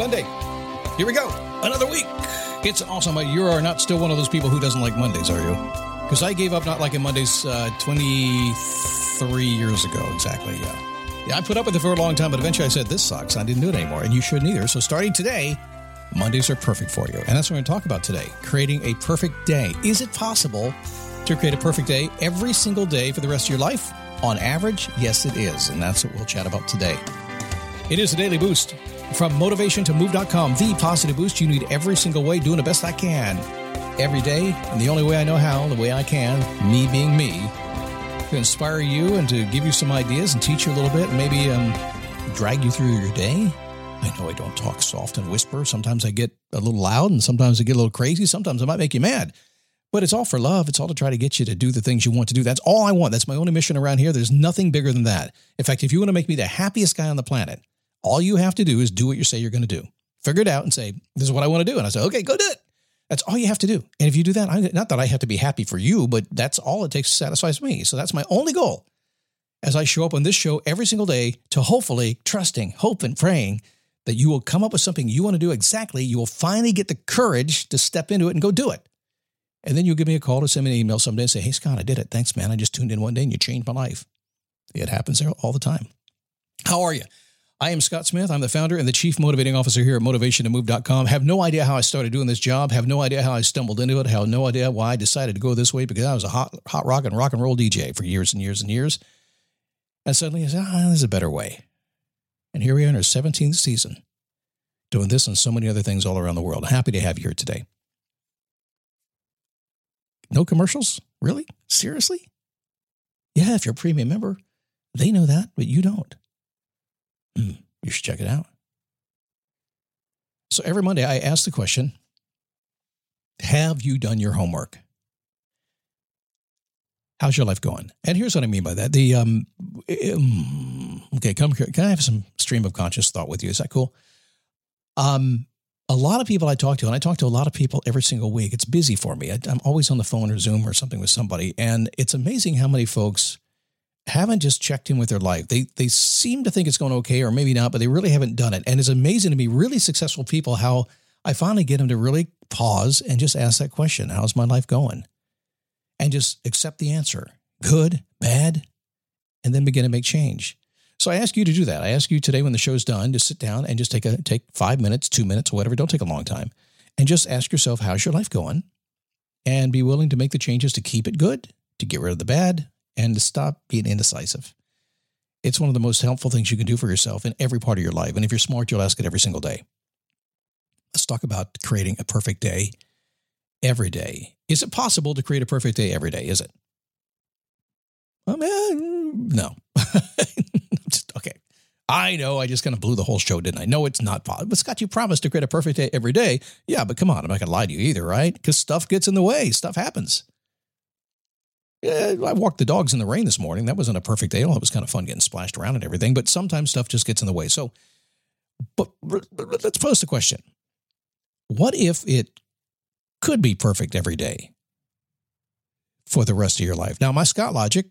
Monday. Here we go. Another week. It's awesome. You are not still one of those people who doesn't like Mondays, are you? Because I gave up not liking Mondays uh, 23 years ago, exactly. Yeah. Yeah, I put up with it for a long time, but eventually I said, this sucks. I didn't do it anymore. And you shouldn't either. So starting today, Mondays are perfect for you. And that's what we're going to talk about today creating a perfect day. Is it possible to create a perfect day every single day for the rest of your life? On average, yes, it is. And that's what we'll chat about today. It is a daily boost from motivation to move.com, the positive boost you need every single way, doing the best I can every day. And the only way I know how, the way I can, me being me, to inspire you and to give you some ideas and teach you a little bit and maybe um, drag you through your day. I know I don't talk soft and whisper. Sometimes I get a little loud and sometimes I get a little crazy. Sometimes I might make you mad. But it's all for love. It's all to try to get you to do the things you want to do. That's all I want. That's my only mission around here. There's nothing bigger than that. In fact, if you want to make me the happiest guy on the planet, all you have to do is do what you say you're going to do. Figure it out and say, this is what I want to do. And I say, okay, go do it. That's all you have to do. And if you do that, I, not that I have to be happy for you, but that's all it takes to satisfy me. So that's my only goal as I show up on this show every single day to hopefully trusting, hope, and praying that you will come up with something you want to do exactly. You will finally get the courage to step into it and go do it. And then you'll give me a call to send me an email someday and say, Hey, Scott, I did it. Thanks, man. I just tuned in one day and you changed my life. It happens there all the time. How are you? I am Scott Smith. I'm the founder and the chief motivating officer here at motivationtomove.com. Have no idea how I started doing this job. Have no idea how I stumbled into it. Have no idea why I decided to go this way because I was a hot, hot rock and rock and roll DJ for years and years and years. And suddenly I said, ah, there's a better way. And here we are in our 17th season doing this and so many other things all around the world. Happy to have you here today. No commercials? Really? Seriously? Yeah, if you're a premium member, they know that, but you don't. Mm, you should check it out. So every Monday, I ask the question Have you done your homework? How's your life going? And here's what I mean by that. The um, um okay, come here. Can I have some stream of conscious thought with you? Is that cool? Um, a lot of people I talk to, and I talk to a lot of people every single week. It's busy for me. I, I'm always on the phone or Zoom or something with somebody, and it's amazing how many folks haven't just checked in with their life. They they seem to think it's going okay, or maybe not, but they really haven't done it. And it's amazing to me, really successful people, how I finally get them to really pause and just ask that question: How's my life going? And just accept the answer, good, bad, and then begin to make change. So I ask you to do that. I ask you today when the show's done to sit down and just take a take five minutes, two minutes, whatever. Don't take a long time, and just ask yourself, how's your life going, and be willing to make the changes to keep it good, to get rid of the bad, and to stop being indecisive. It's one of the most helpful things you can do for yourself in every part of your life. And if you're smart, you'll ask it every single day. Let's talk about creating a perfect day every day. Is it possible to create a perfect day every day? Is it? Well, man, no. just, okay. I know I just kind of blew the whole show, didn't I? No, it's not possible. But Scott, you promised to create a perfect day every day. Yeah, but come on, I'm not going to lie to you either, right? Because stuff gets in the way, stuff happens. Yeah, I walked the dogs in the rain this morning. That wasn't a perfect day. Well, it was kind of fun getting splashed around and everything, but sometimes stuff just gets in the way. So, but let's pose the question What if it could be perfect every day for the rest of your life? Now, my Scott logic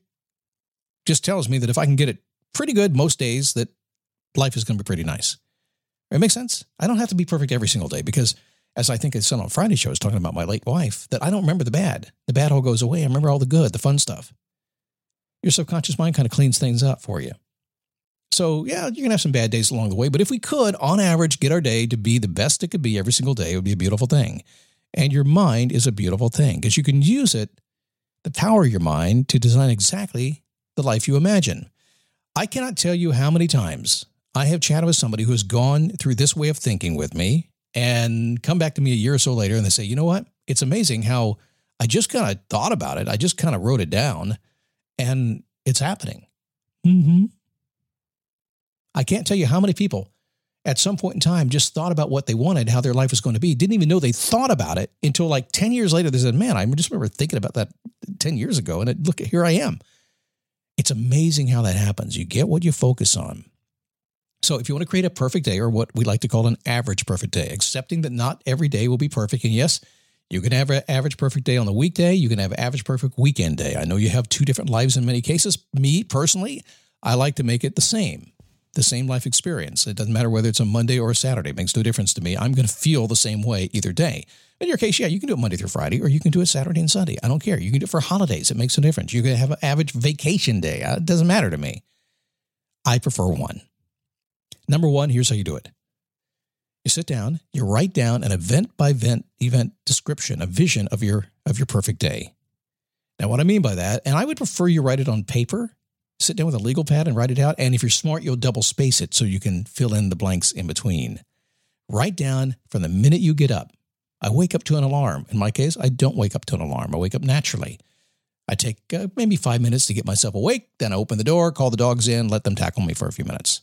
just tells me that if I can get it pretty good most days, that life is going to be pretty nice. It makes sense. I don't have to be perfect every single day because, as I think I said on Friday show, I was talking about my late wife, that I don't remember the bad. The bad all goes away. I remember all the good, the fun stuff. Your subconscious mind kind of cleans things up for you. So, yeah, you're going to have some bad days along the way. But if we could, on average, get our day to be the best it could be every single day, it would be a beautiful thing. And your mind is a beautiful thing because you can use it, the power of your mind, to design exactly the life you imagine. I cannot tell you how many times I have chatted with somebody who has gone through this way of thinking with me and come back to me a year or so later and they say, you know what? It's amazing how I just kind of thought about it. I just kind of wrote it down and it's happening. Mm-hmm. I can't tell you how many people at some point in time just thought about what they wanted, how their life was going to be, didn't even know they thought about it until like 10 years later. They said, man, I just remember thinking about that 10 years ago. And it, look, here I am. It's amazing how that happens. You get what you focus on. So, if you want to create a perfect day, or what we like to call an average perfect day, accepting that not every day will be perfect. And yes, you can have an average perfect day on the weekday, you can have an average perfect weekend day. I know you have two different lives in many cases. Me personally, I like to make it the same the same life experience. It doesn't matter whether it's a Monday or a Saturday, it makes no difference to me. I'm going to feel the same way either day. In your case, yeah, you can do it Monday through Friday, or you can do it Saturday and Sunday. I don't care. You can do it for holidays. It makes no difference. You can have an average vacation day. Uh, it doesn't matter to me. I prefer one. Number one, here's how you do it. You sit down, you write down an event by event event description, a vision of your of your perfect day. Now, what I mean by that, and I would prefer you write it on paper, sit down with a legal pad and write it out. And if you're smart, you'll double space it so you can fill in the blanks in between. Write down from the minute you get up. I wake up to an alarm. In my case, I don't wake up to an alarm. I wake up naturally. I take uh, maybe five minutes to get myself awake. Then I open the door, call the dogs in, let them tackle me for a few minutes.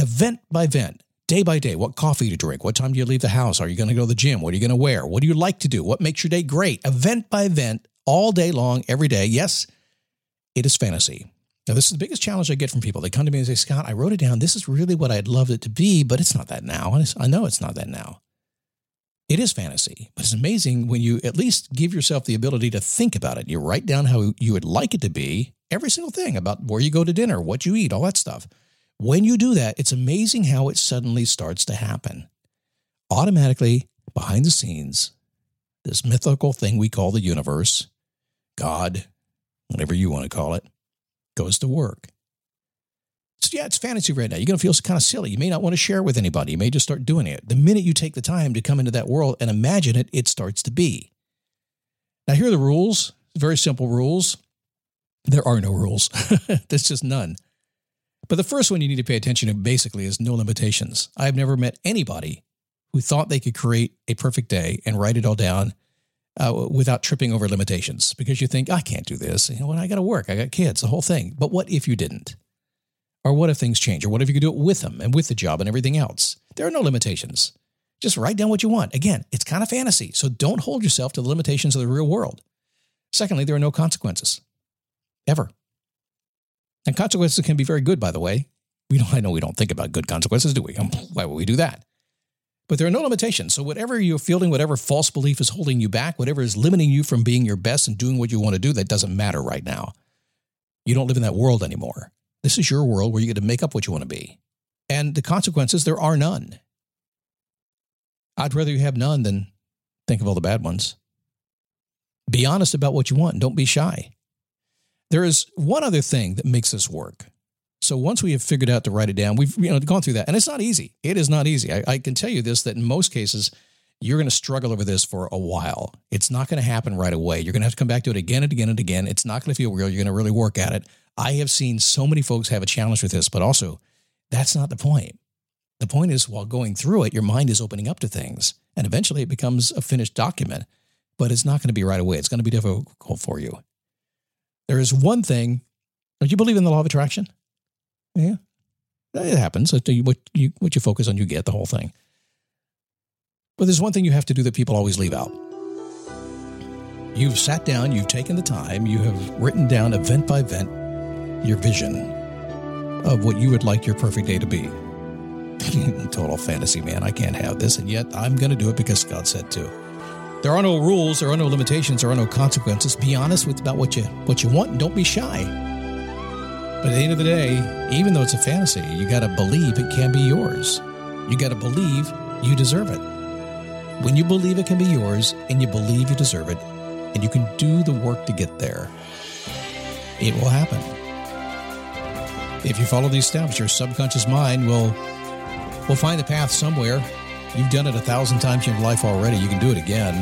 Event by event, day by day, what coffee to drink, what time do you leave the house? Are you going to go to the gym? What are you going to wear? What do you like to do? What makes your day great? Event by event, all day long, every day. Yes, it is fantasy. Now, this is the biggest challenge I get from people. They come to me and say, Scott, I wrote it down. This is really what I'd love it to be, but it's not that now. I know it's not that now. It is fantasy, but it's amazing when you at least give yourself the ability to think about it. You write down how you would like it to be, every single thing about where you go to dinner, what you eat, all that stuff. When you do that, it's amazing how it suddenly starts to happen. Automatically, behind the scenes, this mythical thing we call the universe, God, whatever you want to call it, goes to work. So yeah, it's fantasy right now. You're going to feel kind of silly. You may not want to share it with anybody. You may just start doing it. The minute you take the time to come into that world and imagine it, it starts to be. Now, here are the rules very simple rules. There are no rules, there's just none. But the first one you need to pay attention to basically is no limitations. I've never met anybody who thought they could create a perfect day and write it all down uh, without tripping over limitations because you think, I can't do this. You know what? I got to work. I got kids, the whole thing. But what if you didn't? Or what if things change? Or what if you could do it with them and with the job and everything else? There are no limitations. Just write down what you want. Again, it's kind of fantasy. So don't hold yourself to the limitations of the real world. Secondly, there are no consequences. Ever. And consequences can be very good, by the way. We don't, I know we don't think about good consequences, do we? Um, why would we do that? But there are no limitations. So, whatever you're feeling, whatever false belief is holding you back, whatever is limiting you from being your best and doing what you want to do, that doesn't matter right now. You don't live in that world anymore. This is your world where you get to make up what you want to be. And the consequences, there are none. I'd rather you have none than think of all the bad ones. Be honest about what you want and don't be shy. There is one other thing that makes this work. So once we have figured out to write it down, we've you know gone through that, and it's not easy. It is not easy. I, I can tell you this: that in most cases, you're going to struggle over this for a while. It's not going to happen right away. You're going to have to come back to it again and again and again. It's not going to feel real. You're going to really work at it. I have seen so many folks have a challenge with this, but also that's not the point. The point is, while going through it, your mind is opening up to things, and eventually it becomes a finished document. But it's not going to be right away. It's going to be difficult for you. There is one thing. Don't you believe in the law of attraction? Yeah, it happens. What you, what you focus on, you get the whole thing. But there's one thing you have to do that people always leave out. You've sat down, you've taken the time, you have written down event by event your vision of what you would like your perfect day to be. Total fantasy, man. I can't have this, and yet I'm going to do it because God said to. There are no rules, there are no limitations, there are no consequences. Be honest with about what you what you want and don't be shy. But at the end of the day, even though it's a fantasy, you got to believe it can be yours. You got to believe you deserve it. When you believe it can be yours and you believe you deserve it and you can do the work to get there, it will happen. If you follow these steps, your subconscious mind will will find the path somewhere You've done it a thousand times in your life already. You can do it again.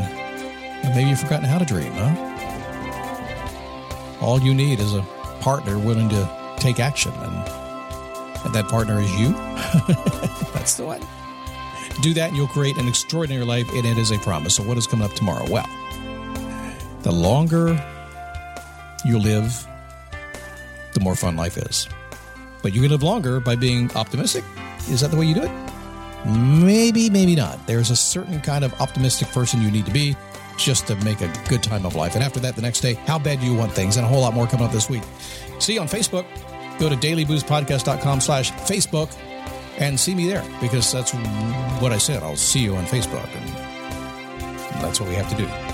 And maybe you've forgotten how to dream, huh? All you need is a partner willing to take action, and, and that partner is you. That's the one. Do that, and you'll create an extraordinary life, and it is a promise. So, what is coming up tomorrow? Well, the longer you live, the more fun life is. But you can live longer by being optimistic. Is that the way you do it? Maybe, maybe not. There's a certain kind of optimistic person you need to be just to make a good time of life. And after that, the next day, how bad do you want things? And a whole lot more coming up this week. See you on Facebook. Go to dailyboostpodcast.com slash Facebook and see me there because that's what I said. I'll see you on Facebook. And that's what we have to do.